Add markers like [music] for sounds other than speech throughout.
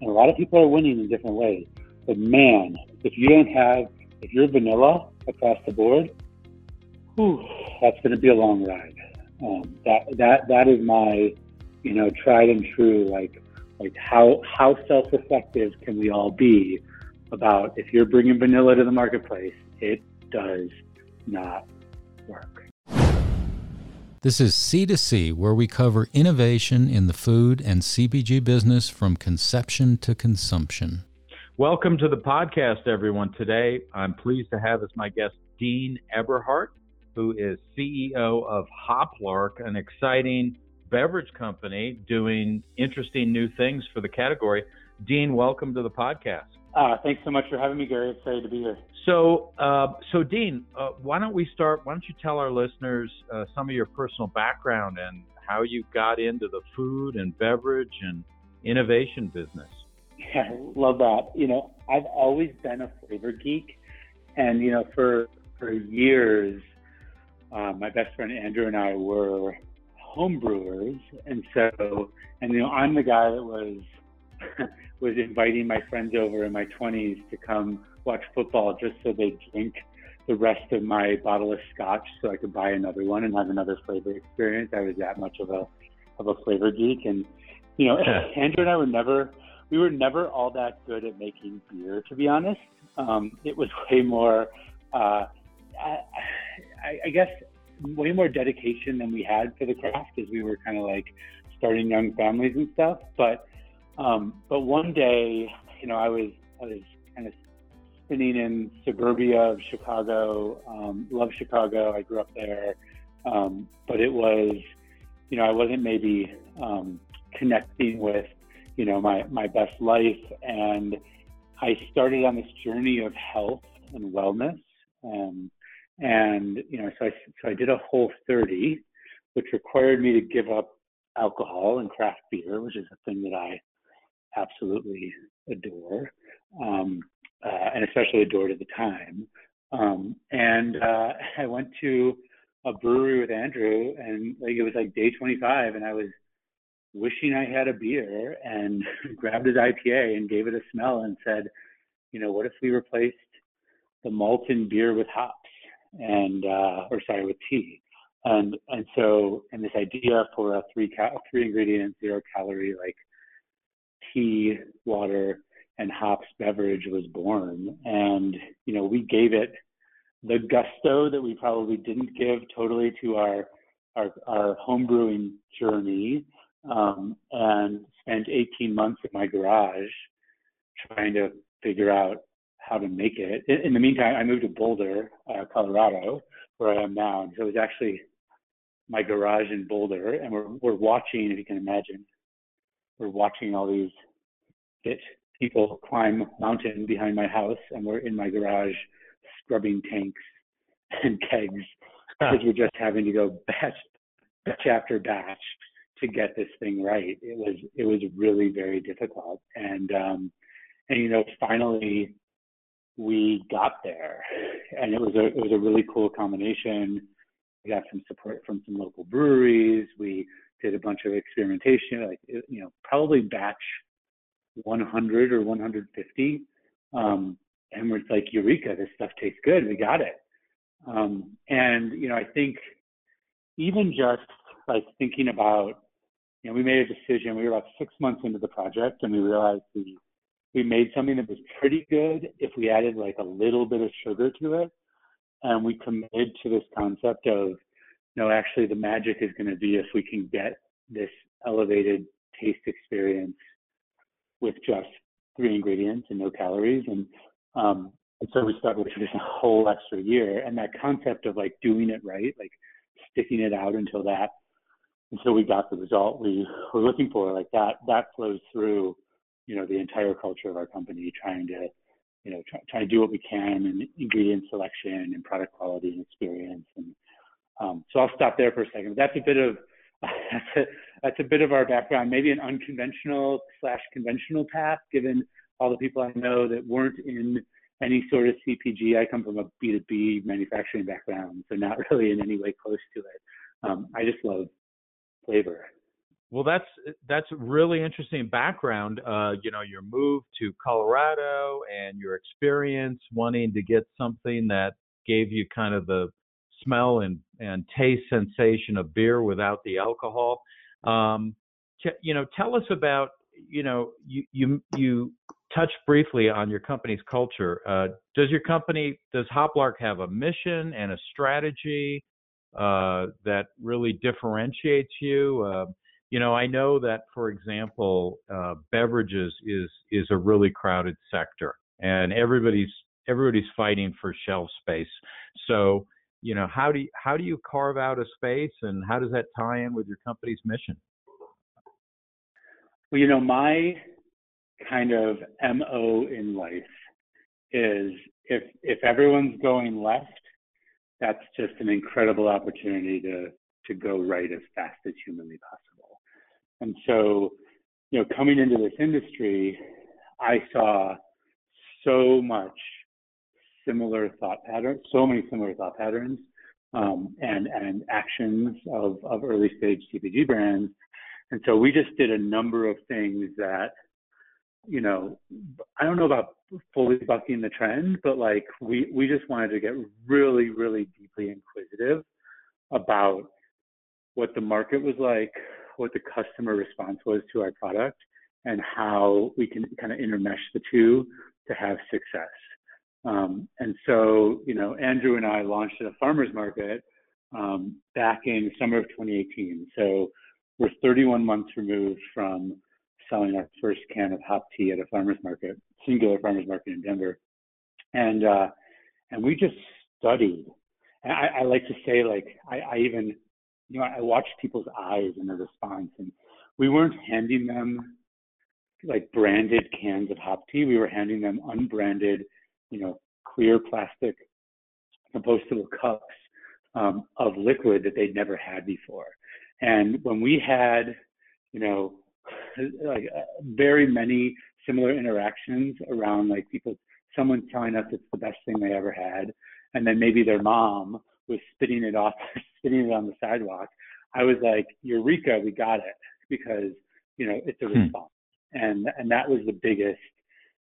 And a lot of people are winning in different ways. But man, if you don't have, if you're vanilla across the board, whew, that's going to be a long ride. Um, that that that is my, you know, tried and true. Like like how how self-reflective can we all be about if you're bringing vanilla to the marketplace, it does not work. This is C2C, where we cover innovation in the food and CPG business from conception to consumption. Welcome to the podcast, everyone. Today, I'm pleased to have as my guest Dean Eberhardt, who is CEO of Hoplark, an exciting beverage company doing interesting new things for the category. Dean, welcome to the podcast. Uh, thanks so much for having me, Gary. Excited to be here. So, uh, so Dean, uh, why don't we start? Why don't you tell our listeners uh, some of your personal background and how you got into the food and beverage and innovation business? [laughs] Yeah, love that. You know, I've always been a flavor geek, and you know, for for years, uh, my best friend Andrew and I were homebrewers, and so, and you know, I'm the guy that was [laughs] was inviting my friends over in my 20s to come watch football just so they'd drink the rest of my bottle of scotch so I could buy another one and have another flavor experience. I was that much of a of a flavor geek, and you know, [laughs] Andrew and I were never we were never all that good at making beer, to be honest. Um, it was [laughs] way more, uh, I, I guess, way more dedication than we had for the craft as we were kind of like starting young families and stuff. But um, but one day, you know, I was I was kind of spinning in suburbia of Chicago. Um, love Chicago. I grew up there, um, but it was, you know, I wasn't maybe um, connecting with, you know, my my best life, and I started on this journey of health and wellness. Um, and you know, so I so I did a whole 30, which required me to give up alcohol and craft beer, which is a thing that I absolutely adore, um, uh, and especially adored at the time. Um, and uh, [laughs] I went to a brewery with Andrew, and like it was like day 25, and I was wishing I had a beer, and [laughs] grabbed his IPA and gave it a smell, and said, you know, what if we replaced the malt in beer with hops, and uh, or sorry, with tea. And and so and this idea for a three cal- three ingredient zero calorie like tea, water, and hops beverage was born. And, you know, we gave it the gusto that we probably didn't give totally to our our, our home brewing journey um, and spent 18 months in my garage trying to figure out how to make it. In, in the meantime, I moved to Boulder, uh, Colorado, where I am now. And so it was actually my garage in Boulder, and we're we're watching, if you can imagine, we're watching all these fit people climb mountain behind my house, and we're in my garage scrubbing tanks [laughs] and kegs because we're just having to go batch batch after batch to get this thing right. It was it was really very difficult, and um, and you know finally we got there, and it was a it was a really cool combination. We got some support from some local breweries. We did a bunch of experimentation, like you know, probably batch 100 or 150, um, and we're like, Eureka! This stuff tastes good. We got it. Um, and you know, I think even just like thinking about, you know, we made a decision. We were about six months into the project, and we realized we we made something that was pretty good if we added like a little bit of sugar to it, and we committed to this concept of no, actually the magic is going to be if we can get this elevated taste experience with just three ingredients and no calories. And um, and so we stuck with this a whole extra year. And that concept of like doing it right, like sticking it out until that until we got the result we were looking for, like that that flows through, you know, the entire culture of our company, trying to you know, try, trying to do what we can in ingredient selection and product quality and experience. And um, so I'll stop there for a second. That's a bit of that's [laughs] a, that's a bit of our background, maybe an unconventional slash conventional path, given all the people I know that weren't in any sort of CPG. I come from a B2B manufacturing background, so not [laughs] really in any way close to it. Um, I just love flavor. Well, that's that's really interesting background. Uh, you know, your move to Colorado and your experience wanting to get something that gave you kind of the smell and and taste sensation of beer without the alcohol. Um, you know, tell us about you know you you you touched briefly on your company's culture. Uh, does your company does Hoplark have a mission and a strategy uh, that really differentiates you? You know, I know that, for example, uh, beverages is is a really crowded sector, and everybody's everybody's fighting for shelf space. So, you know, how do you, how do you carve out a space, and how does that tie in with your company's mission? Well, you know, my kind of mo in life is if if everyone's going left, that's just an incredible opportunity to to go right as fast as humanly possible. And so, you know, coming into this industry, I saw so much similar thought patterns, so many similar thought patterns um, and and actions of of early stage CPG brands. And so we just did a number of things that, you know, I don't know about fully bucking the trend, but like we we just wanted to get really really deeply inquisitive about what the market was like, what the customer response was to our product and how we can kind of intermesh the two to have success. Um, and so, you know, Andrew and I launched at a farmer's market um, back in summer of 2018. So we're 31 months removed from selling our first can of hop tea at a farmer's market, singular farmer's market in Denver. And, uh, and we just studied. And I, I like to say, like, I, I even you know, I watched people's eyes and their response, and we weren't handing them like branded cans of hop tea. We were handing them unbranded, you know, clear plastic compostable cups um, of liquid that they'd never had before. And when we had, you know, [laughs] like uh, very many similar interactions around like people, someone telling us it's the best thing they ever had, and then maybe their mom was spitting it off, [laughs] spitting it on the sidewalk, I was like, Eureka, we got it because, you know, it's a hmm. response. And and that was the biggest,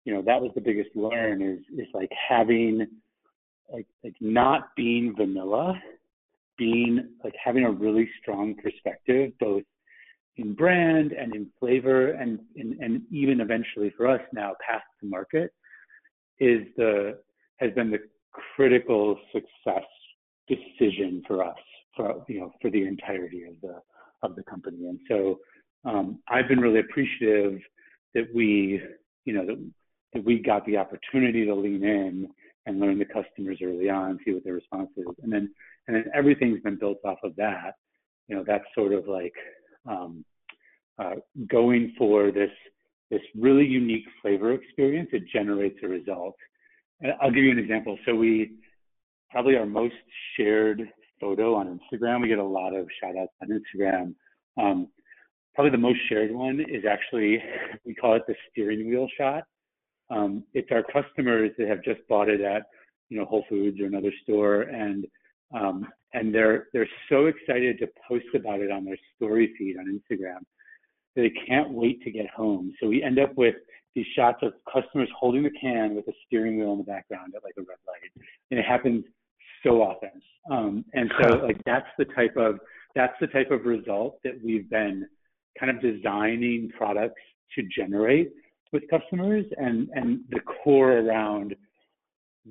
you know, that was the biggest learn is is like having like like not being vanilla, being like having a really strong perspective, both in brand and in flavor and in, and even eventually for us now past the market is the has been the critical success decision for us for you know for the entirety of the of the company. And so um, I've been really appreciative that we you know that, that we got the opportunity to lean in and learn the customers early on, see what their response is, and then and then everything's been built off of that. You know that's sort of like um, uh, going for this this really unique flavor experience. It generates a result. And I'll give you an example. So we probably our most shared photo on Instagram. We get a lot of shout outs on Instagram. Um, probably the most shared one is actually, we call it the steering wheel shot. Um, it's our customers that have just bought it at, you know, Whole Foods or another store, and um, and they're they're so excited to post about it on their story feed on Instagram that they can't wait to get home. So we end up with these shots of customers holding the can with a steering wheel in the background at like a red light, and it happens so often. Um, and so like that's the type of that's the type of result that we've been kind of designing products to generate with customers and and the core around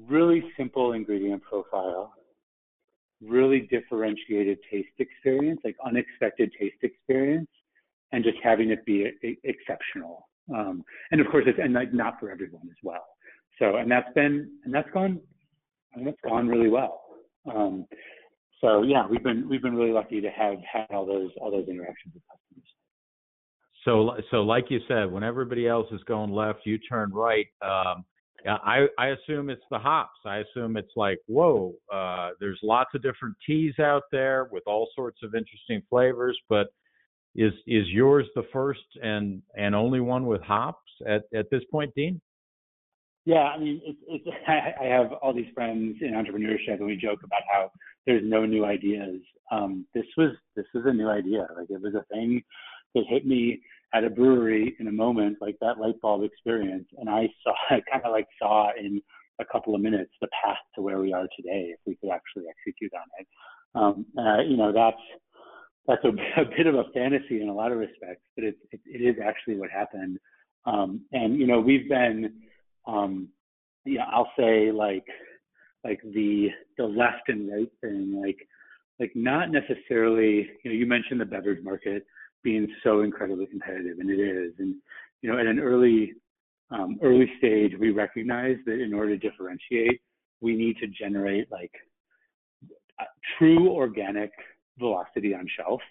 really simple ingredient profile really differentiated taste experience like unexpected taste experience and just having it be a, a, exceptional. Um, and of course it's and like not for everyone as well. So and that's been and that's gone and it's gone really well um, so yeah, we've been we've been really lucky to have had all those all those interactions with customers. So so like you said, when everybody else is going left, you turn right. Um, I I assume it's the hops. I assume it's like whoa, uh, there's lots of different teas out there with all sorts of interesting flavors, but is is yours the first and and only one with hops at at this point, Dean? Yeah, I mean, it's, it's, [laughs] I have all these friends in entrepreneurship, and we joke about how there's no new ideas. Um, this was this was a new idea. Like it was a thing that hit me at a brewery in a moment, like that light bulb experience. And I saw, [laughs] I kind of like saw in a couple of minutes the path to where we are today if we could actually execute on it. Um, uh, you know, that's that's a, [laughs] a, bit of a fantasy in a lot of respects, but it, it, it is actually what happened. Um, and you know, we've been, um, yeah, I'll say like like the the left and right thing, like like not necessarily. You know, you mentioned the beverage market being so incredibly competitive, and it is. And you know, at an early um, early stage, we recognize that in order to differentiate, we need to generate like true organic velocity on shelf,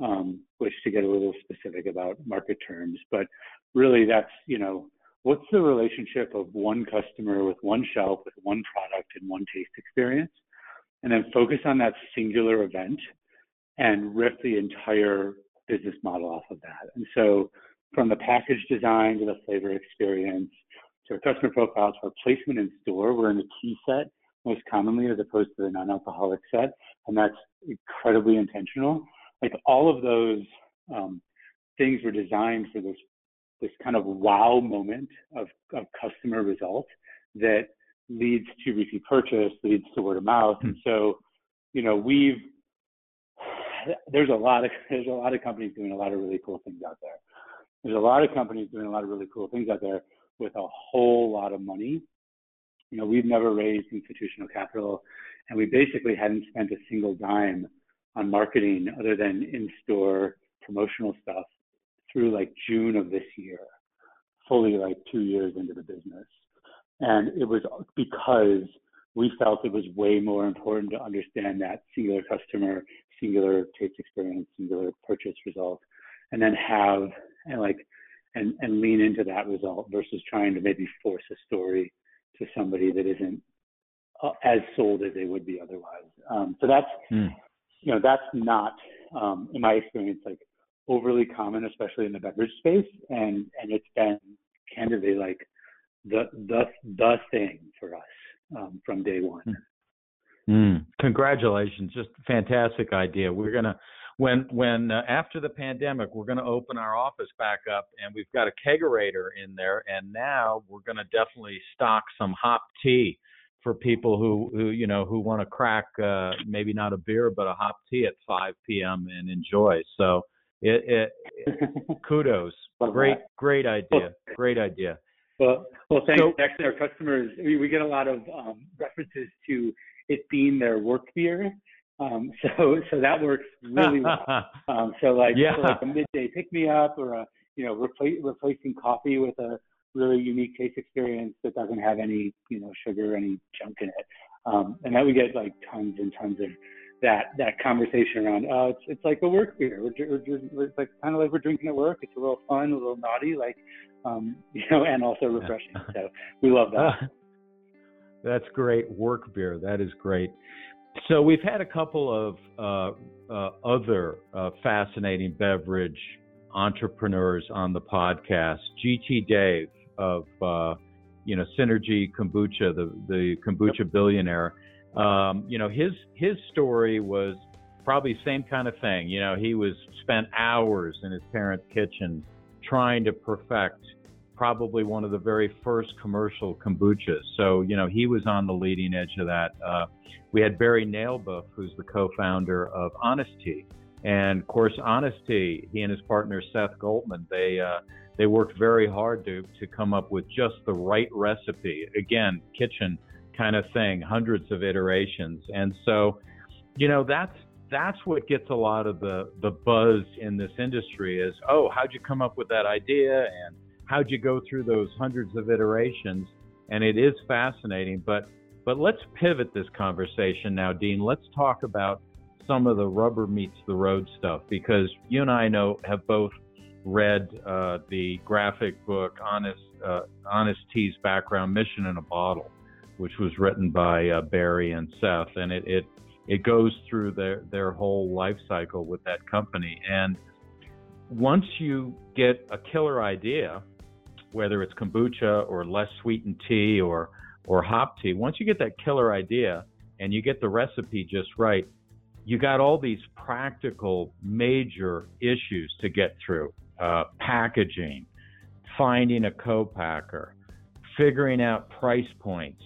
um, which to get a little specific about market terms, but really that's you know what's the relationship of one customer with one shelf with one product and one taste experience, and then focus on that singular event and rip the entire business model off of that. And so from the package design to the flavor experience to our customer profile to our placement in store, we're in the key set most commonly as opposed to the non-alcoholic set, and that's incredibly intentional. Like all of those um, things were designed for this this kind of wow moment of, of customer result that leads to repeat purchase, leads to word of mouth, hmm. and so you know we've there's a lot of [laughs] there's a lot of companies doing a lot of really cool things out there. There's a lot of companies doing a lot of really cool things out there with a whole lot of money. You know, we've never raised institutional capital, and we basically hadn't spent a single dime on marketing other than in-store promotional stuff through like June of this year, fully like two years into the business. And it was because we felt it was way more important to understand that singular customer, singular taste experience, singular purchase result, and then have and like and and lean into that result versus trying to maybe force a story to somebody that isn't uh, as sold as they would be otherwise. Um, so that's mm. you know that's not um, in my experience like overly common, especially in the beverage space, and and it's been candidly like the the the thing for us um, from day one. Mm. Congratulations! Just fantastic idea. We're gonna when when uh, after the pandemic we're to open our office back up and we've got a kegerator in there and now we're to definitely stock some hop tea for people who who you know who want to crack uh maybe not a beer but a hop tea at 5 p.m. and enjoy so it, it, [laughs] kudos great great idea great idea well well thanks so, actually our customers we, we get a lot of um, references to it being their work beer um, [laughs] so so that works really well. [laughs] Um, so like yeah. so like a midday pick me up or a you know replace, replacing coffee with a really unique taste experience that doesn't have any you know sugar or any junk in it. Um, and that we get like tons and tons of that that conversation around oh it's it's like a work beer. We're, we're, we're it's like kind of like we're drinking at work. It's a little fun a little naughty like um [laughs] you know and also refreshing. So we love that. [laughs] That's great work beer. That is great. So we've had a couple of uh, uh, other uh, fascinating beverage entrepreneurs on the podcast. GT Dave of uh, you know Synergy Kombucha, the the kombucha billionaire. Um, you know his his story was probably same kind of thing. You know he was spent hours in his parents' kitchen trying to perfect probably one of the very first commercial kombuchas. So, you know, he was on the leading edge of that. Uh, we had Barry Nalebuff, who's the co-founder of Honest Tea. And of course, Honest Tea, he and his partner Seth Goldman, they uh, they worked very hard to to come up with just the right recipe. Again, kitchen kind of thing, hundreds of iterations. And so, you know, that's that's what gets a lot of the the buzz in this industry is, oh, how'd you come up with that idea and how'd you go through those hundreds of iterations? And it is fascinating. But but let's pivot this conversation now, Dean. Let's talk about some of the rubber meets the road stuff because you and I know have both read uh, the graphic book Honest uh, Honest Tea's background mission in a bottle, which was written by uh, Barry and Seth, and it, it it goes through their their whole life cycle with that company. And once you get a killer idea, whether it's kombucha or less sweetened tea or or hop tea, once you get that killer idea and you get the recipe just right, you got all these practical major issues to get through uh, packaging, finding a co-packer, figuring out price points,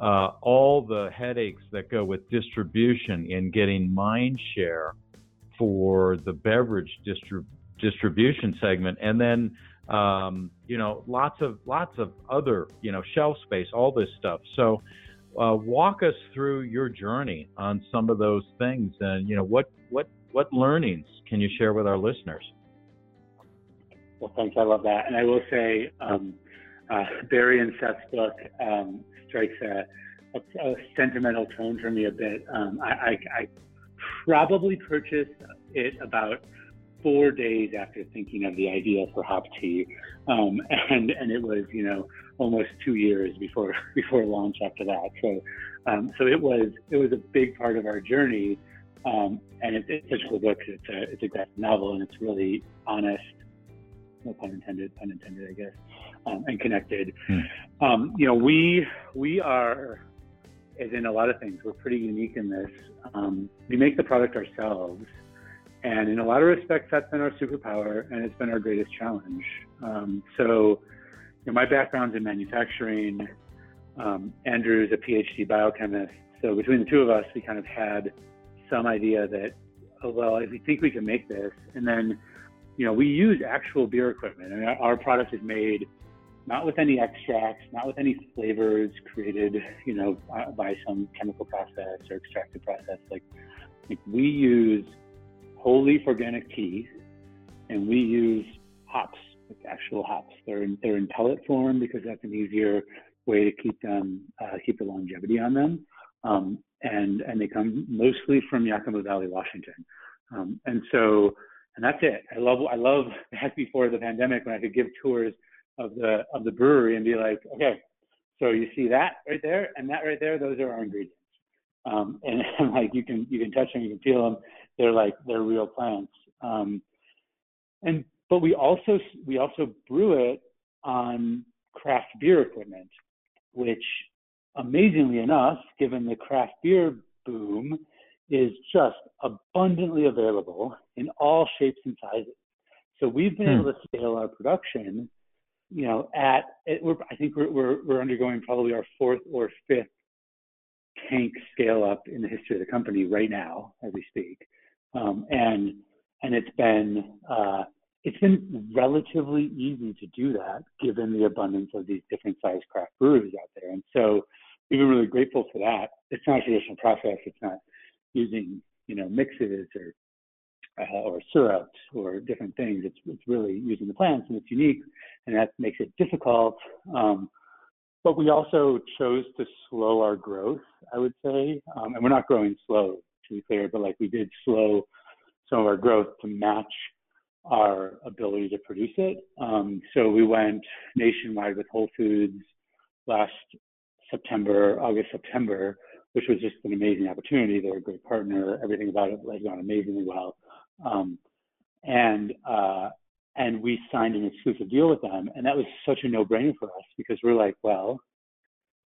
uh, all the headaches that go with distribution in getting mind share for the beverage distrib- distribution segment, and then um, you know lots of lots of other you know shelf space, all this stuff. So uh, walk us through your journey on some of those things, and you know what what what learnings can you share with our listeners? Well, thanks. I love that, and I will say um, uh, Barry and Seth's book um, strikes a, a, a, sentimental tone for me a bit. Um, I, I, I probably purchased it about four days after thinking of the idea for hop tea, um, [laughs] and and it was you know almost two years before [laughs] before launch after that. So um, so it was it was a big part of our journey, um, and it, it's such a cool book. It's a it's a graphic novel, and it's really honest. No pun intended. Pun intended, I guess. Um, and connected. Hmm. Um, you know, we we are as in a lot of things, we're pretty unique in this. Um, we make the product ourselves, and in a lot of respects, that's been our superpower and it's been our greatest challenge. Um, so, you know, my background's in manufacturing. Um, Andrew's a PhD biochemist. So between the two of us, we kind of had some idea that, oh, well, if we think we can make this, and then, you know, we use actual beer equipment. I mean, our product is made not with any extracts, not with any flavors created, you know, by some chemical process or extractive process. Like, like we use whole leaf organic tea, and we use hops, like actual hops. They're in, they're in pellet form because that's an easier way to keep them uh, keep the longevity on them. Um, and and they come mostly from Yakima Valley, Washington. Um, and so and that's it. I love I love [laughs] back before the pandemic when I could give tours of the of the brewery and be like, okay, so you see that right there and that right there, those are our ingredients. Um, [laughs] and, and, like you can you can touch them, you can feel them. They're like they're real plants. Um, and but we also we also brew it on craft beer equipment, which amazingly enough, given the craft beer boom, is just abundantly available in all shapes and sizes. So we've been hmm. able to scale our production, you know, at it, we're, I think we're, we're we're undergoing probably our fourth or fifth tank scale up in the history of the company right now as we speak. Um, and and it's been uh, it's been relatively easy to do that given the abundance of these different sized craft breweries out there. And so we've been really grateful for that. It's not a traditional process. It's not using you know mixes or uh, or syrups or different things. It's it's really using the plants and it's unique, and that makes it difficult. Um, but we also chose to slow our growth, I would say. Um, and we're not growing slow, to be clear, but like we did slow some of our growth to match our ability to produce it. Um, so we went nationwide with Whole Foods last September, August, September, which was just an amazing opportunity. They're a great partner. Everything about it has gone amazingly well. Um, and uh, and we signed an exclusive deal with them and that was such a no-brainer for us because we're like well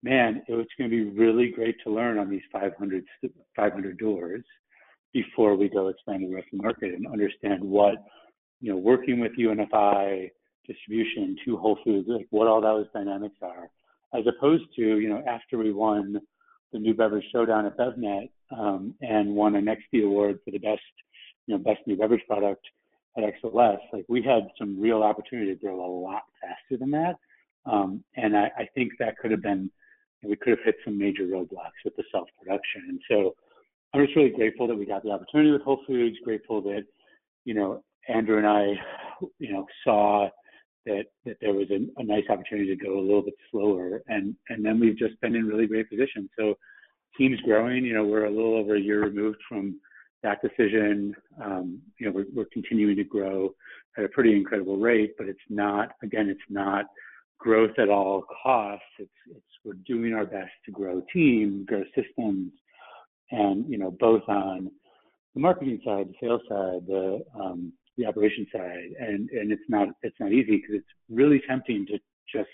man it was going to be really great to learn on these 500 500 doors before we go expand the rest of the market and understand what you know working with UNFI distribution to Whole Foods like what all those dynamics are as opposed to you know after we won the new beverage showdown at BevNet um, and won a Nexty award for the best you know best new beverage product at XLS, like we had some real opportunity to grow a lot faster than that. Um, and I, I, think that could have been, we could have hit some major roadblocks with the self production. And so I'm just really grateful that we got the opportunity with Whole Foods, grateful that, you know, Andrew and I, you know, saw that, that there was a, a nice opportunity to go a little bit slower. And, and then we've just been in really great position. So team's growing, you know, we're a little over a year removed from that decision. Um, you know, we're, we're, continuing to grow at a pretty incredible rate, but it's not, again, it's not growth at all costs. It's, it's, we're doing our best to grow team, grow systems, and, you know, both on the marketing side, the sales side, the, um, the operation side. And, and it's not, it's not easy because it's really tempting to just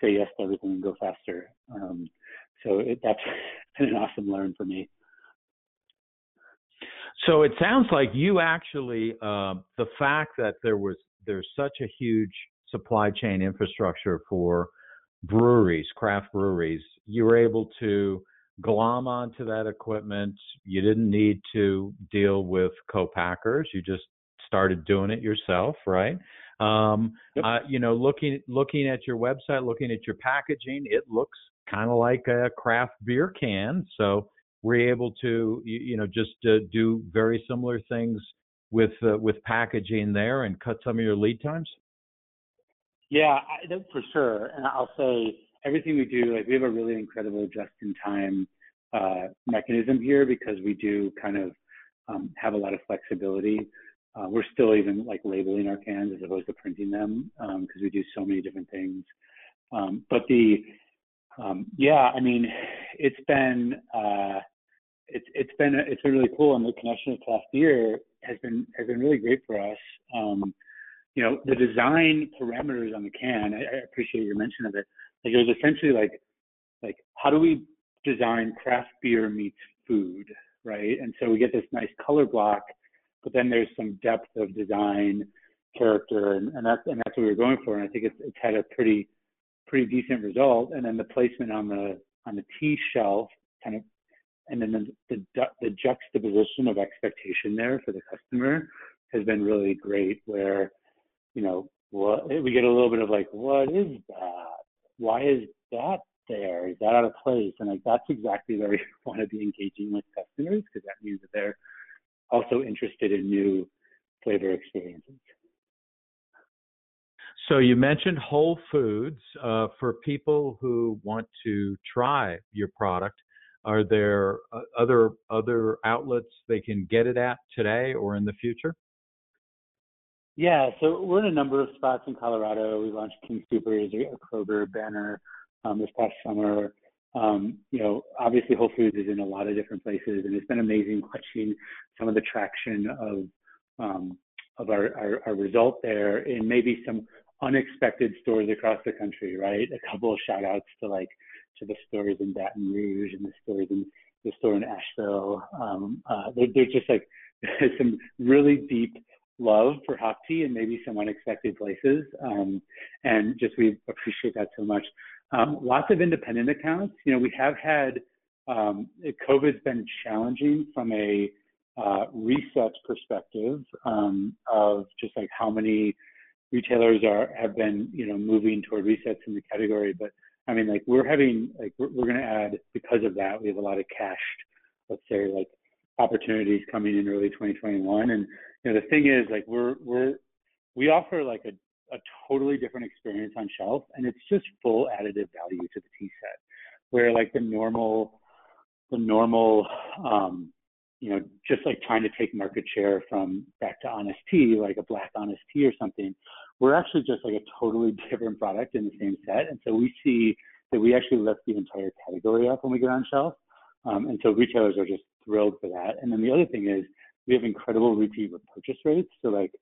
say yes to everything and go faster. Um, so it, that's [laughs] been an awesome learn for me. So it sounds like you actually uh, the fact that there was there's such a huge supply chain infrastructure for breweries, craft breweries, you were able to glom onto that equipment. You didn't need to deal with co-packers. You just started doing it yourself, right? Um, yep. uh, you know, looking looking at your website, looking at your packaging, it looks kind of like a craft beer can. So we're able to, you, know, just uh, do very similar things with uh, with packaging there and cut some of your lead times. Yeah, I, for sure. And I'll say everything we do, like we have a really incredible just-in-time uh, mechanism here because we do kind of um, have a lot of flexibility. Uh, we're still even like labeling our cans as opposed to printing them because um, we do so many different things. Um, but the um, yeah, I mean, it's been uh, it's it's been it's been really cool, and the connection with craft beer has been has been really great for us. Um, you know, the design parameters on the can. I, I appreciate your mention of it. Like it was essentially like like how do we design craft beer meets food, right? And so we get this nice color block, but then there's some depth of design, character, and, and that's and that's what we were going for. And I think it's it's had a pretty pretty decent result. And then the placement on the on the tea shelf kind of and then the, the, the juxtaposition of expectation there for the customer has been really great where you know what we get a little bit of like what is that? Why is that there? Is that out of place? And like that's exactly where [laughs] we want to be engaging with customers because that means that they're also interested in new flavor experiences. So you mentioned whole foods uh, for people who want to try your product are there uh, other other outlets they can get it at today or in the future? Yeah, so we're in a number of spots in Colorado. We launched King Soopers, a Kroger banner um, this past summer. Um, you know, obviously Whole Foods is in a lot of different places, and it's been amazing watching some of the traction of um, of our, our, our result there in maybe some unexpected stores across the country. Right, a couple of shout outs to like to the stores in Baton Rouge and the stores in the store in Asheville. Um, uh, just like [laughs] some really deep love for hop tea and maybe some unexpected places. Um, and just we appreciate that so much. Um, lots of independent accounts. You know, we have had um, COVID's been challenging from a uh, reset perspective um, of just like how many retailers are have been you know moving toward resets in the category, but I mean, like we're having, like we're, we're going to add because of that. We have a lot of cached, let's say, like opportunities coming in early 2021. And you know, the thing is, like we're we're we offer like a a totally different experience on shelf, and it's just full additive value to the tea set, where like the normal the normal um, you know, just like trying to take market share from back to honest tea, like a black honest tea or something, we're actually just like a totally [laughs] different product in the same set. And so we see that we actually lift the entire category up when we get on shelf. Um, and so retailers are just thrilled for that. And then the other thing is we have incredible repeat purchase rates. So like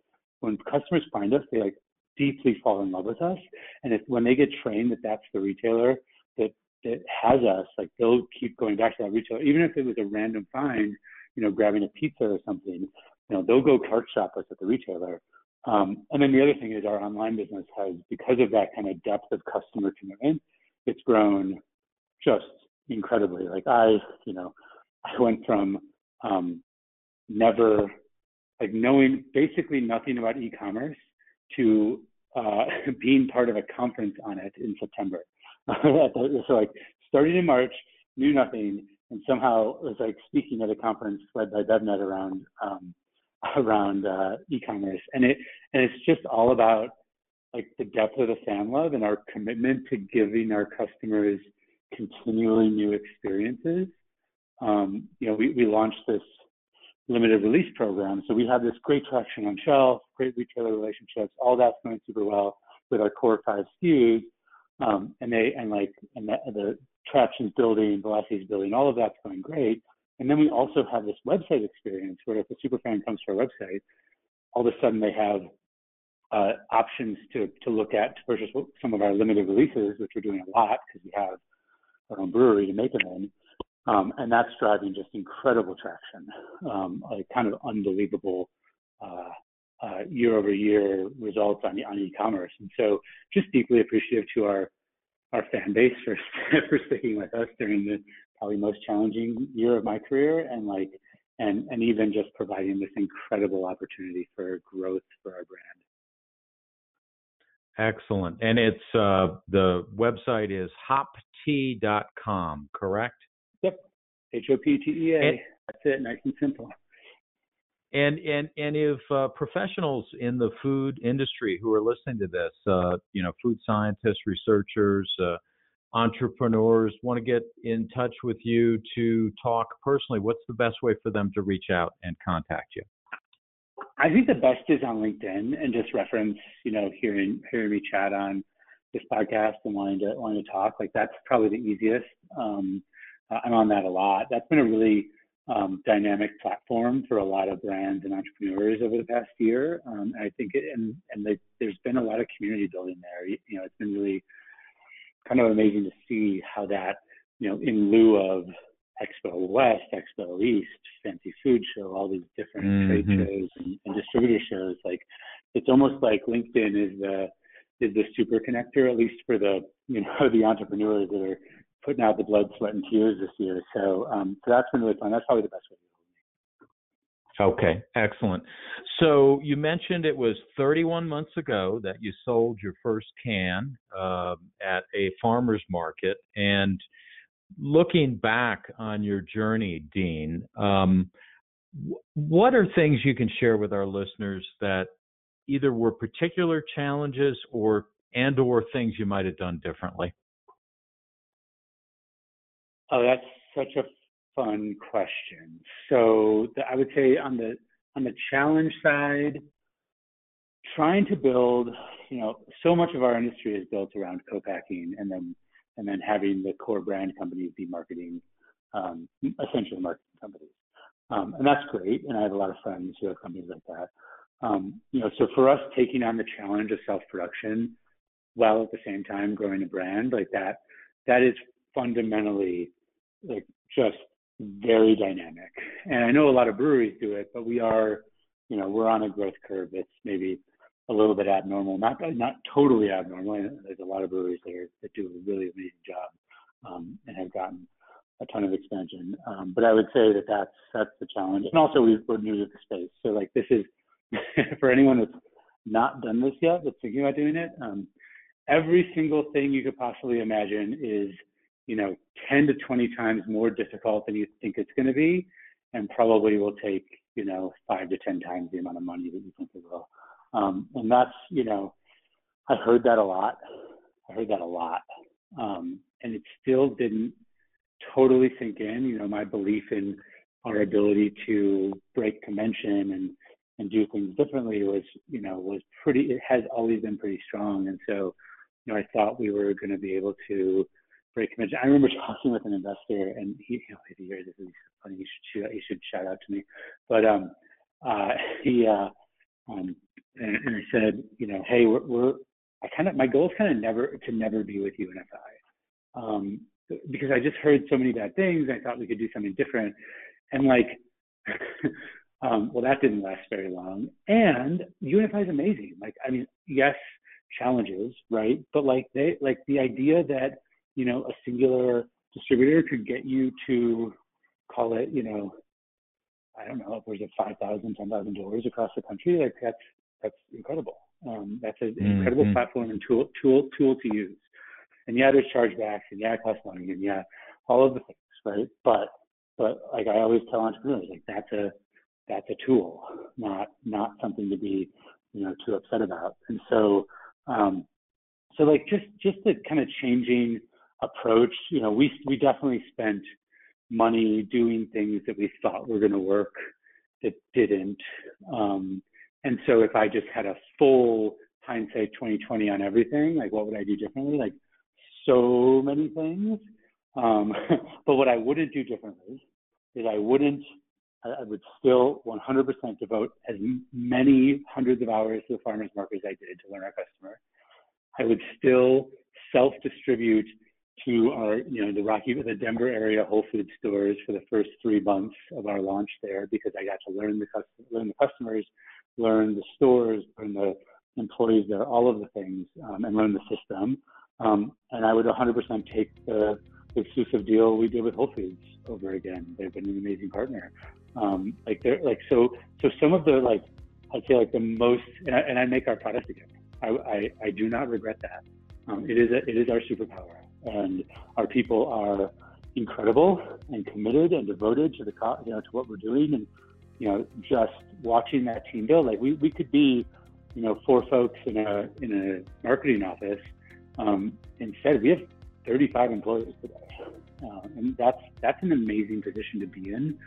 when customers find us, they like deeply fall in love with us. And if when they get trained that that's the retailer that that has us, like they'll keep going back to that retailer, even if it was a random find, you know, grabbing a pizza or something, you know, they'll go cart shop us at the retailer. Um, and then the other thing is our online business has, because of that kind of depth of customer commitment, it's grown just incredibly. Like I, you know, I went from um, never, like knowing basically nothing about e-commerce to uh, [laughs] being part of a conference on it in September. [laughs] so like starting in March, knew nothing, and somehow was like speaking at a conference led by BevNet around um, around uh, e-commerce, and it and it's just all about like the depth of the fan love and our commitment to giving our customers continually new experiences. Um, you know, we, we launched this limited release program, so we have this great traction on shelf, great retailer relationships, all that's going super well with our core five SKUs, um, and they and like and the, the traction's building, velocity's building, all of that's going great. And then we also have this website experience where if a super fan comes to our website, all of a sudden they have uh, options to, to look at to purchase some of our limited releases, which we're doing a lot because we have our own brewery to make them in. Um, and that's driving just incredible traction, um, like kind of unbelievable uh, uh, year over year results on, on e-commerce. And so just deeply appreciative to our, our fan base for, [laughs] for sticking with us during the probably most challenging year of my career and like, and, and even just providing this incredible opportunity for growth for our brand. Excellent. And it's uh, the website is hoptea.com, correct? Yep. H O P T E A. That's it. Nice and simple. And and and if uh, professionals in the food industry who are listening to this, uh, you know, food scientists, researchers, uh, entrepreneurs want to get in touch with you to talk personally, what's the best way for them to reach out and contact you? I think the best is on LinkedIn and just reference, you know, hearing hearing me chat on this podcast and wanting to wanting to talk. Like that's probably the easiest. Um, I'm on that a lot. That's been a really um, dynamic platform for a lot of brands and entrepreneurs over the past year. Um, I think, it, and and they, there's been a lot of community building there. You, you know, it's been really kind of amazing to see how that, you know, in lieu of Expo West, Expo East, Fancy Food Show, all these different mm-hmm. trade shows and, and distributor shows. Like it's almost like LinkedIn is the is the super connector, at least for the you know [laughs] the entrepreneurs that are putting out the blood, sweat, and tears this year. So um, so that's been really fun. That's probably the best way. Okay, excellent. So you mentioned it was 31 months ago that you sold your first can uh, at a farmer's market, and looking back on your journey, Dean, um, what are things you can share with our listeners that either were particular challenges or and or things you might have done differently? Oh, that's such a fun question. So the, I would say on the on the challenge side, trying to build, you know, so much of our industry is built around co-packing and then and then having the core brand companies be marketing, um, essentially marketing companies. Um, and that's great. And I have a lot of friends who have companies like that. Um, you know, so for us taking on the challenge of self-production while at the same time growing a brand like that, that is fundamentally like just very dynamic. And I know a lot of breweries do it, but we are, you know, we're on a growth curve that's maybe a little bit abnormal, not not totally abnormal. There's a lot of breweries there that do a really amazing job um, and have gotten a ton of expansion. Um, but I would say that that's that's the challenge. And also we, we're new to the space, so like this is [laughs] for anyone that's not done this yet, that's thinking about doing it. Um, every single thing you could possibly imagine is you know 10 to 20 times more difficult than you think it's going to be, and probably will take you know five to 10 times the amount of money that you think it will. Um, and that's, you know, I heard that a lot. I heard that a lot. Um, and it still didn't totally sink in, you know, my belief in our ability to break convention and, and do things differently was, you know, was pretty, it has always been pretty strong. And so, you know, I thought we were going to be able to break convention. I remember talking with an investor and he, you know, if he hears this, is funny, he should, he should shout out to me. But, um, uh, [laughs] he, uh, um, and, and I said, you know, hey, we're, we're I kind of my goal is kind of never to never be with UNFI, um, because I just heard so many bad things. I thought we could do something different, and like, [laughs] um, well, that didn't last very long. And UNFI is amazing. Like, I mean, yes, challenges, right? But like they like the idea that you know a singular distributor could get you to call it, you know, I don't know, upwards of 5,000, 10,000 doors across the country. Like that's that's incredible. Um, that's an mm-hmm. incredible platform and tool tool tool to use. And yeah, there's chargebacks, and yeah, it costs money, and yeah, all of the things, right? But but like I always tell entrepreneurs, like that's a that's a tool, not not something to be you know too upset about. And so um, so like just just the kind of changing approach. You know, we we definitely spent money doing things that we thought were going to work that didn't. Um, and so if I just had a full hindsight 2020 on everything, like what would I do differently? Like so many things. Um, [laughs] but what I wouldn't do differently is I wouldn't, I would still 100% devote as many hundreds of hours to the farmers market as I did to learn our customer. I would still self distribute to our, you know, the Rocky, the Denver area Whole Food stores for the first three months of our launch there because I got to learn the customers, learn the customers, learn the stores, learn the employees there, all of the things, um, and learn the system. Um, and I would 100% take the, the, exclusive deal we did with Whole Foods over again. They've been an amazing partner. Um, like they're like so so some of the like I'd say like the most and I, and I make our product again. I, I, I do not regret that. Um, it is a, it is our superpower, and our people are incredible and committed and devoted to the you know to what we're doing, and you know just watching that team build. Like we, we could be, you know, four folks in a in a marketing office. Um, instead, we have 35 employees today, uh, and that's that's an amazing position to be in.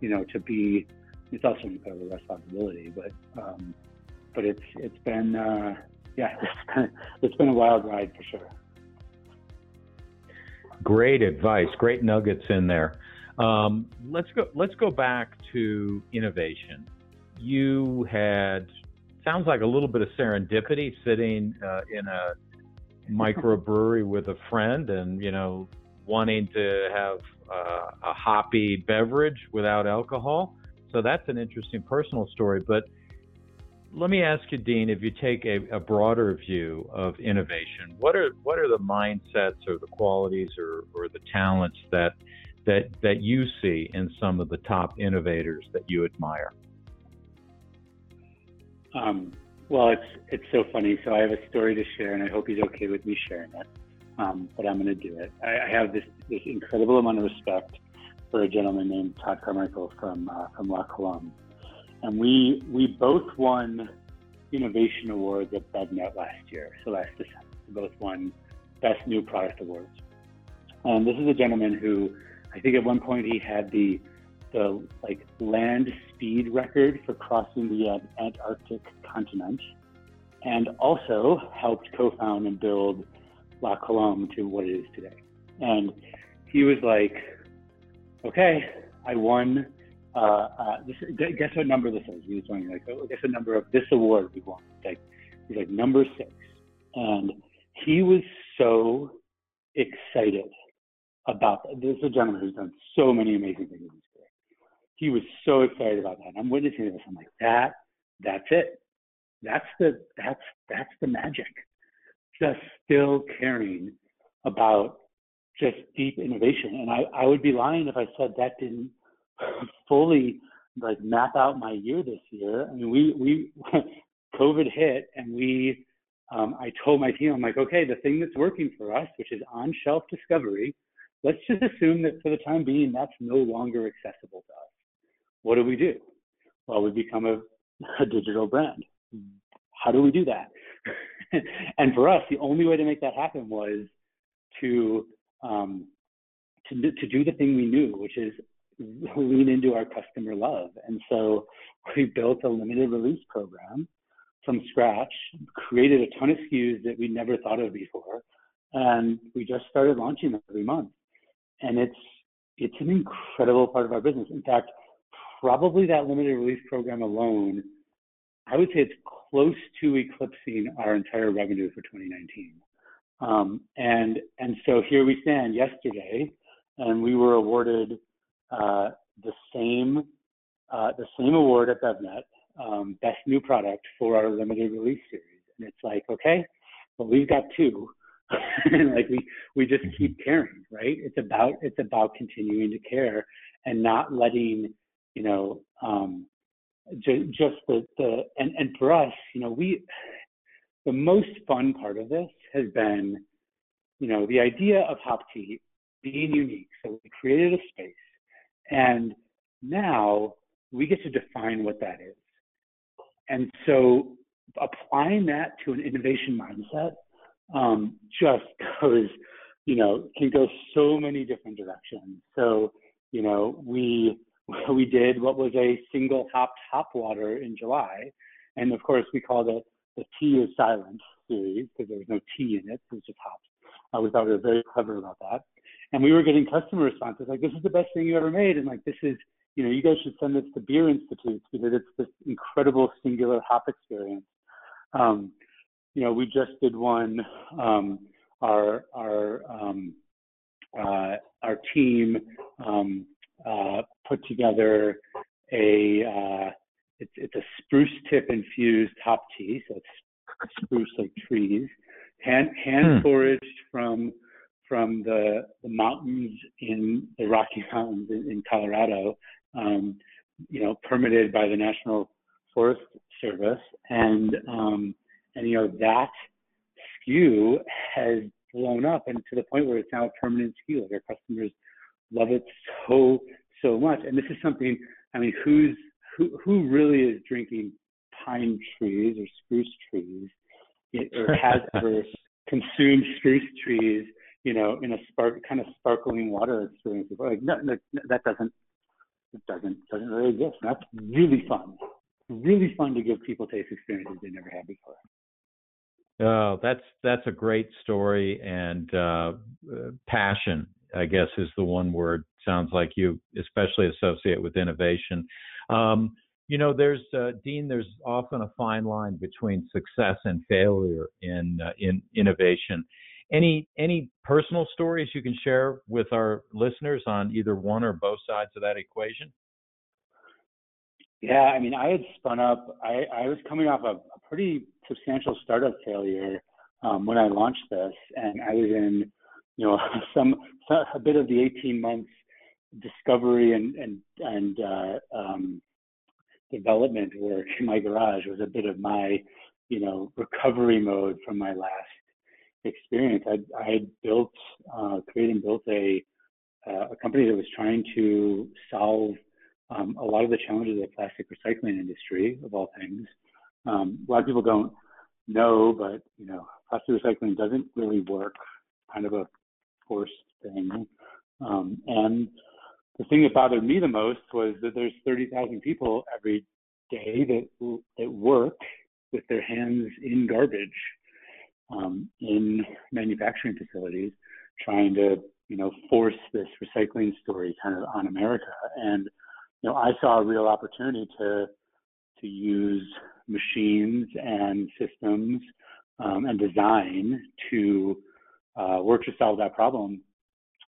You know, to be it's also an incredible responsibility, but um, but it's it's been uh, yeah, it's [laughs] been, it's been a wild ride for sure. Great advice, great nuggets in there. Um, let's go. Let's go back to innovation. You had sounds like a little bit of serendipity, sitting uh, in a [laughs] microbrewery with a friend, and you know, wanting to have uh, a hoppy beverage without alcohol. So that's an interesting personal story. But let me ask you, Dean, if you take a, a, broader view of innovation, what are what are the mindsets or the qualities or, or the talents that that that you see in some of the top innovators that you admire? Um, well, it's it's so funny. So I have a story to share, and I hope he's okay with me sharing it. Um, but I'm going to do it. I, I, have this this incredible amount of respect for a gentleman named Todd Carmichael from uh, from La Colombe and we we both won innovation awards at BevNet last year. So last December, we both won best new product awards. Um, this is a gentleman who I think at one point he had the the like land speed record for crossing the Antarctic continent, and also helped co-found and build La Colombe to what it is today. And he was like, "Okay, I won uh, uh, this, guess what number this is? He was me, like, oh, guess what number of this award we won? Like, he's like, number six. And he was so excited about that. This is a gentleman who's done so many amazing things in his career. He was so excited about that. And I'm witnessing this. I'm like, that, that's it. That's the, that's, that's the magic. Just still caring about just deep innovation. And I, I would be lying if I said that didn't fully like map out my year this year. I mean, we we [laughs] COVID hit, and we um, I told my team, I'm like, okay, the thing that's working for us, which is on shelf discovery, let's just assume that for the time being, that's no longer accessible to us. What do we do? Well, we become a, [laughs] a digital brand. How do we do that? [laughs] and for us, the only way to make that happen was to um, to to do the thing we knew, which is lean into our customer love. And so we built a limited release program from scratch, created a ton of SKUs that we never thought of before, and we just started launching them every month. And it's it's an incredible part of our business. In fact, probably that limited release program alone, I would say it's close to eclipsing our entire revenue for 2019. Um, and and so here we stand yesterday, and we were awarded uh, the same uh, the same award at BevNet, um, best new product for our limited release series. And it's like, okay, well we've got two. and [laughs] like we we just keep mm-hmm. caring, right? It's about it's about continuing to care and not letting you know um, ju- just the the and and for us, you know, we the most fun part of this has been, you know, the idea of Hop Tea being unique. So we created a space and now we get to define what that is. And so applying that to an innovation mindset um, just [laughs] goes, you know, can go so many different directions. So, you know, we [laughs] we did what was a single hopped hop water in July, and of course we called it the Tea is Silent series because there was no tea in it; it was just hops. Uh, we thought we were very clever about that and we were getting customer responses like, "This is the best thing you ever made," and like, "This is, you know, you guys should send this to beer institutes because it's this incredible singular hop experience." Um, you know, we just did one. Um, our our um, our team um, uh, put together a uh, it's it's a spruce tip infused hop tea, so it's spruce like trees, hand hand hmm. foraged from from the the mountains in the Rocky Mountains in, in Colorado, um, you know, permitted by the National Forest Service, and um, and you know that SKU has blown up and to the point where it's now a permanent SKU. Like our customers love it so so much, and this is something. I mean, who's who who really is drinking pine trees or spruce trees, or has [laughs] ever consumed spruce trees, you know, in a spark kind of sparkling water experience? Like, no, no, that doesn't it doesn't doesn't really exist. And that's really fun. Really fun to give people taste experiences they never had before. Oh, that's that's a great story and uh, passion. I guess is the one word. Sounds like you especially associate with innovation. Um, you know, there's uh, Dean. There's often a fine line between success and failure in uh, in innovation. Any any personal stories you can share with our listeners on either one or both sides of that equation? Yeah, I mean, I had spun up. I, I was coming off a, a pretty substantial startup failure um, when I launched this, and I was in, you know, [laughs] some a bit of the 18 months discovery and and and uh, um, development work in my garage was a bit of my, you know, recovery mode from my last experience. I I had built, uh, created and built a uh, a company that was trying to solve um, a lot of the challenges of the plastic recycling industry, of all things. Um, a lot of people don't know, but you know, plastic recycling doesn't really work. Kind of a forced thing. Um, and the thing that bothered me the most was that there's 30,000 people every day that that work with their hands in garbage um, in manufacturing facilities, trying to you know force this recycling story kind of on America. And you know, I saw a real opportunity to to use machines and systems um, and design to uh, work to solve that problem.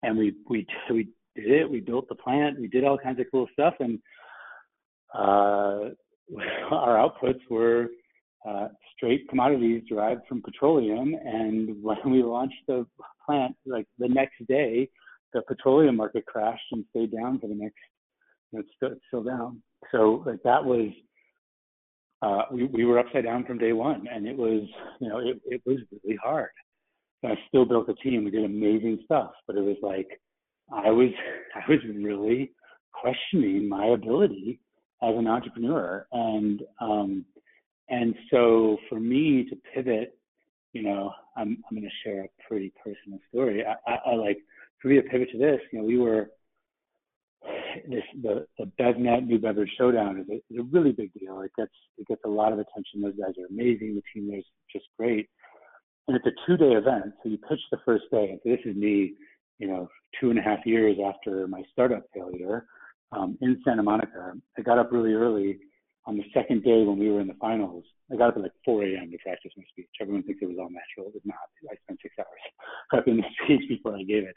And we we [laughs] we did it. We built the plant. We did all kinds of cool stuff, and uh, [laughs] our outputs were uh, straight commodities derived from petroleum. And when we launched the plant, like the next day, the petroleum market crashed and stayed down for the next. You know, it's still, it's still down. So like that was. Uh, we, we were upside down from day one, and it was, you know, it, it was really hard. I still built a team. We did amazing stuff, but it was like I was [laughs] I was really questioning my ability as an entrepreneur, and um, and so for me to pivot, you know, I'm I'm going to share a pretty personal story. I, I, I like for me to pivot to this. You know, we were this the the BevNet New Beverage Showdown is a, is a really big deal. It gets it gets a lot of attention. Those guys are amazing. The team there's just great, and it's a two day event. So you pitch the first day, and so this is me you know, two and a half years after my startup failure um, in Santa Monica. I got up really early on the second day when we were in the finals. I got up at like 4 a.m. to practice my speech. Everyone thinks it was all natural. It was not. I spent six hours [laughs] prepping the [laughs] speech before I gave it.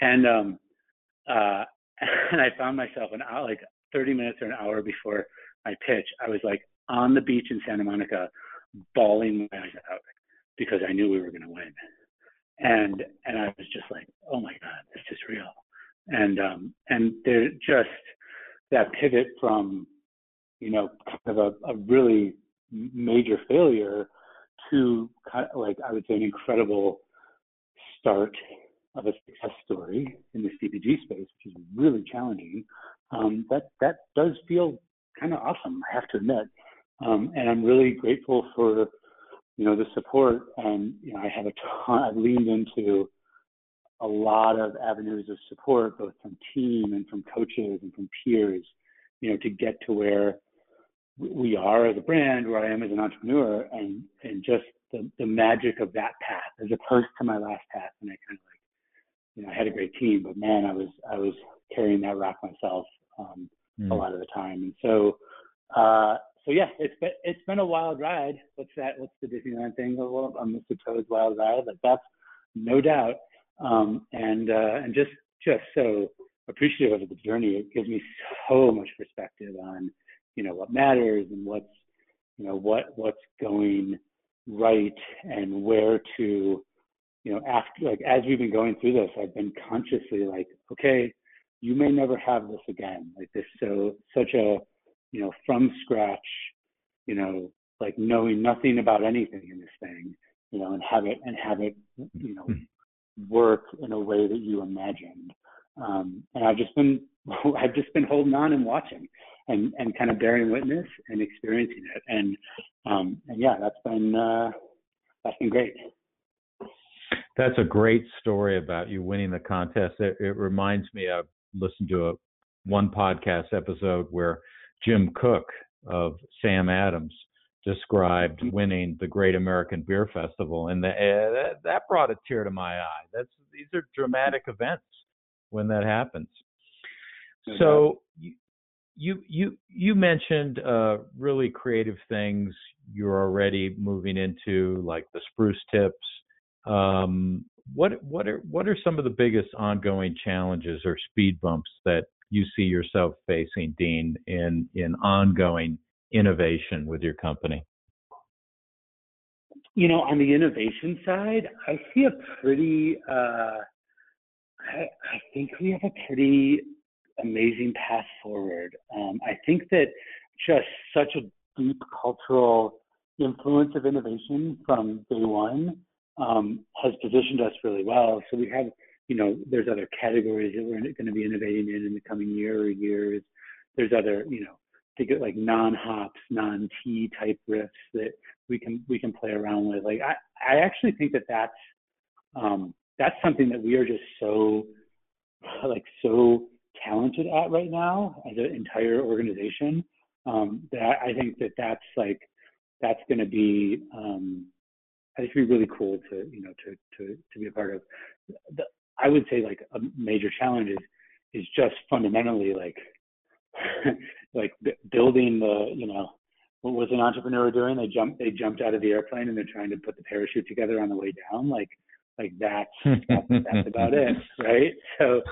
And um, uh, [laughs] and I found myself an hour, like 30 minutes or an hour before my pitch. I was like on the beach in Santa Monica, bawling my eyes out because I knew we were going to win and and I was just like, oh my god, this is real, and um and there just that pivot from you know kind of a, a really major failure to kind of like I would say an incredible start of a success story in the CPG space, which is really challenging. Um, that that does feel kind of awesome, I have to admit, um, and I'm really grateful for you know, the support and, you know, I have a ton, I've leaned into a lot of avenues of support, both from team and from coaches and from peers, you know, to get to where we are as a brand, where I am as an entrepreneur and, and just the, the magic of that path as opposed to my last path. And I kind of like, you know, I had a great team, but man, I was, I was carrying that rock myself, um, mm. a lot of the time. And so, uh, so yeah, it's been it's been a wild ride. What's that? What's the Disneyland thing? Well, on Mr. Toad's Wild Ride, like that's no doubt. Um, and uh, and just just so appreciative of the journey. It gives me so much perspective on, you know, what matters and what's, you know, what what's going right and where to, you know, after like as we've been going through this, I've been consciously like, okay, you may never have this again. Like this so such a, you know, from scratch, you know, like knowing nothing about anything in this thing, you know, and have it and have it, you know, work in a way that you imagined. Um, and I've just been [laughs] I've just been holding on and watching and and kind of bearing witness and experiencing it. And um, and yeah, that's been uh, that's been great. That's a great story about you winning the contest. It, it reminds me of listened to a one podcast episode where Jim Koch of Sam Adams described winning the Great American Beer Festival, and the, uh, that, that brought a tear to my eye. That's these are dramatic events when that happens. So you you you, you mentioned uh, really creative things you're already moving into, like the spruce tips. Um, what what are what are some of the biggest ongoing challenges or speed bumps that you see yourself facing, Dean, in in ongoing innovation with your company? You know, on the innovation side, I see a pretty. Uh, I, I think we have a pretty amazing path forward. Um, I think that just such a deep cultural influence of innovation from day one um, has positioned us really well. So we have, you know, there's other categories that we're going to be innovating in in the coming year or years. There's other, you know, think of like non-hops, non-tea type riffs that we can we can play around with. Like I, I actually think that that's um, that's something that we are just so like so talented at right now as an entire organization um, that I think that that's like that's going to be um, I think it'd be really cool to you know to to to be a part of. The, I would say like a major challenge is is just fundamentally like [laughs] like building the you know what was an entrepreneur doing? They jumped they jumped out of the airplane and they're trying to put the parachute together on the way down. Like like that's that's, that's about it, [laughs] right? So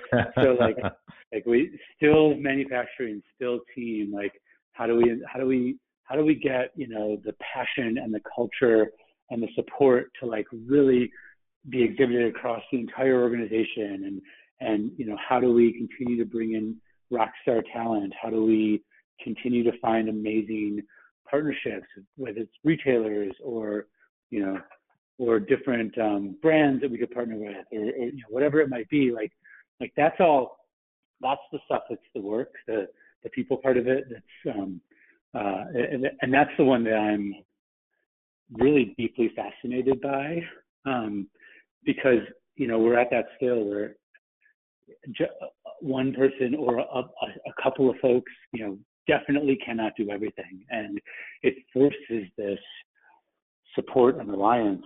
so like [laughs] like we still manufacturing, still team. Like how do we how do we how do we get you know the passion and the culture and the support to like really be exhibited across the entire organization and and you know how do we continue to bring in rock star talent how do we continue to find amazing partnerships whether it's retailers or you know or different um, brands that we could partner with or, or you know, whatever it might be like like that's all that's the stuff that's the work the the people part of it. That's um uh and, and that's the one that i'm really deeply fascinated by um, because you know we're at that scale where one person or a, a, couple of folks you know definitely cannot do everything. And it forces this support and alliance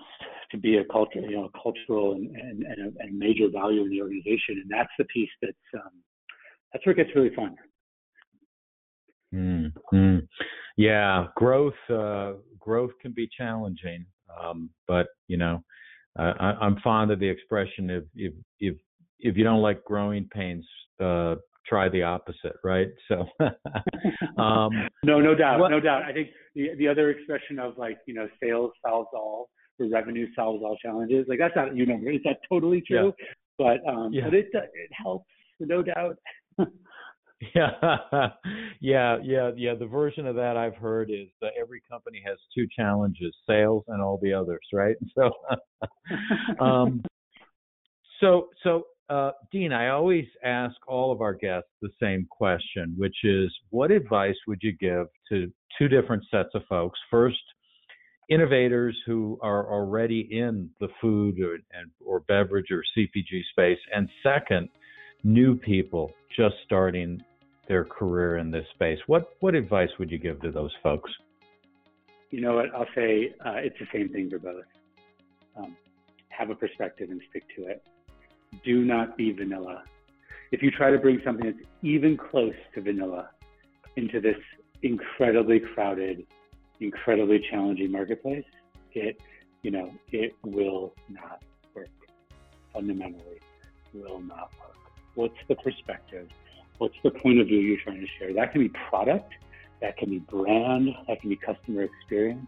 to be a culture you know cultural and, and, and, a, and major value in the organization. And that's the piece that's um, that's where it gets really fun mm-hmm. yeah growth uh, growth can be challenging. Um, but you know, uh, I, am fond of the expression if if if if you don't like growing pains, uh, try the opposite, right? So, [laughs] um, no, no doubt, no doubt. I think the the other expression of like you know, sales solves all, or revenue solves all challenges. Like that's not you know, is that totally true? Yeah. But um, yeah. but it it helps, no doubt. Yeah, [laughs] yeah, yeah, yeah. The version of that I've heard is that every company has two challenges: sales and all the others, right? [laughs] So, [laughs] um, so, so, uh, Dean, I always ask all of our guests the same question, which is, what advice would you give to two different sets of folks? First, innovators who are already in the food or, and, or beverage or CPG space, and second, new people just starting their career in this space. What what advice would you give to those folks? You know what? I'll say uh, it's the same thing for both. Um, have a perspective and stick to it. Do not be vanilla. If you try to bring something that's even close to vanilla into this incredibly crowded, incredibly challenging marketplace, it you know it will not work. Fundamentally, will not work. What's the perspective, what's the point of view you're trying to share. That can be product, that can be brand, that can be customer experience,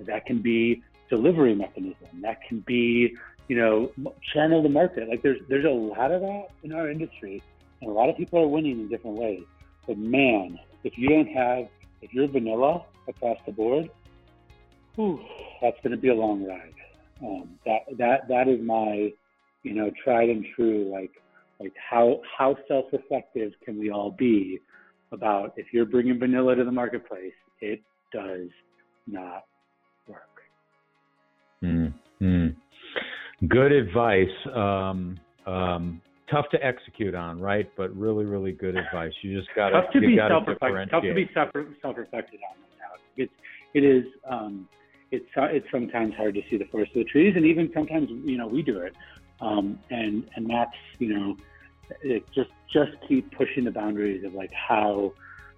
that can be delivery mechanism, that can be you know channel the market. Like there's there's a lot of that in our industry, and a lot of people are winning in different ways. But man, if you don't have if you're vanilla across the board, whew, that's going to be a long ride. Um, that that that is my, you know, tried and true. Like like how how self-reflective can we all be about if you're bringing vanilla to the marketplace, it does not work. Mm-hmm. Good advice. Um, um, tough to execute on, right? But really, really good advice. You just got to be self-reflective. Tough to be self self-reflected on. It's it is um, it's it's sometimes hard to see the forest of the trees, and even sometimes you know we do it, um, and and that's you know it just just keep pushing the boundaries of like how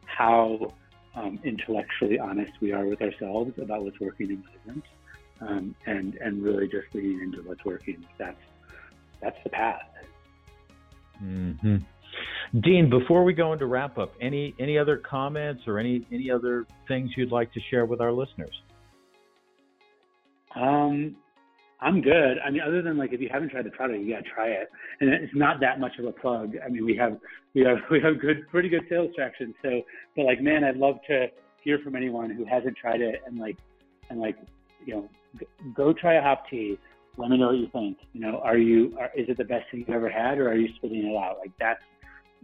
how um, intellectually honest we are with ourselves about what's working and what isn't, um, and and really just leaning into what's working. That's that's the path. Mm-hmm. Dean, before we go into wrap up, any any other comments or any any other things you'd like to share with our listeners? Um, I'm good. I mean, other than like if you haven't tried the product, you gotta try it, and it's not that much of a plug. I mean, we have we have [laughs] we have good, pretty good sales traction. So, but like, man, I'd love to hear from anyone who hasn't tried it and like and like you know, go try a hop tea. Let me know what you think. You know, are you are, is it the best thing you've ever had, or are you spitting it out? Like that's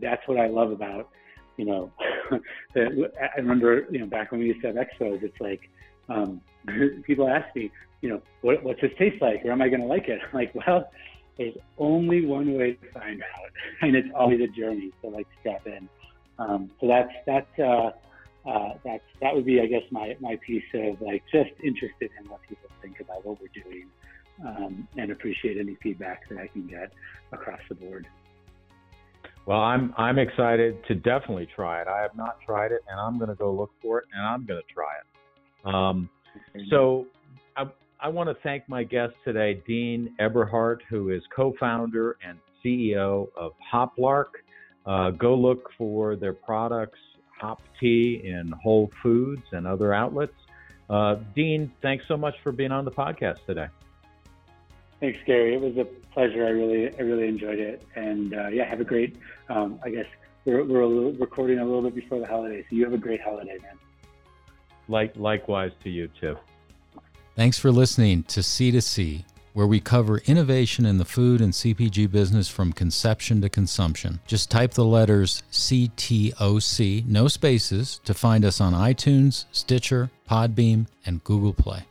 that's what I love about you know. [laughs] I remember you know back when we used to have expos, it's like um, [laughs] people ask me, you know, what, what's this taste like, or am I going to like it? [laughs] I'm like, well, there's only one way to find out, [laughs] and it's always a journey. So like, step in. Um, so that's that's uh, uh, that would be, I guess, my my piece of like just interested in what people think about what we're doing, um, and appreciate any feedback that I can get across the board. Well, I'm I'm excited to definitely try it. I have not tried it, and I'm going to go look for it, and I'm going to try it. Um, so I, I want to thank my guest today, Dean Eberhardt, who is co-founder and CEO of Hoplark. Uh, go look for their products, Hop Tea, in Whole Foods and other outlets. Uh, Dean, thanks so much for being on the podcast today. Thanks, Gary. It was a pleasure. I really, I really enjoyed it, and uh, yeah, have a great. Um, I guess we're, we're a little, recording a little bit before the holidays, so you have a great holiday, man. Like, likewise to you too. Thanks for listening to C2C, where we cover innovation in the food and CPG business from conception to consumption. Just type the letters CTOC, no spaces, to find us on iTunes, Stitcher, Podbean, and Google Play.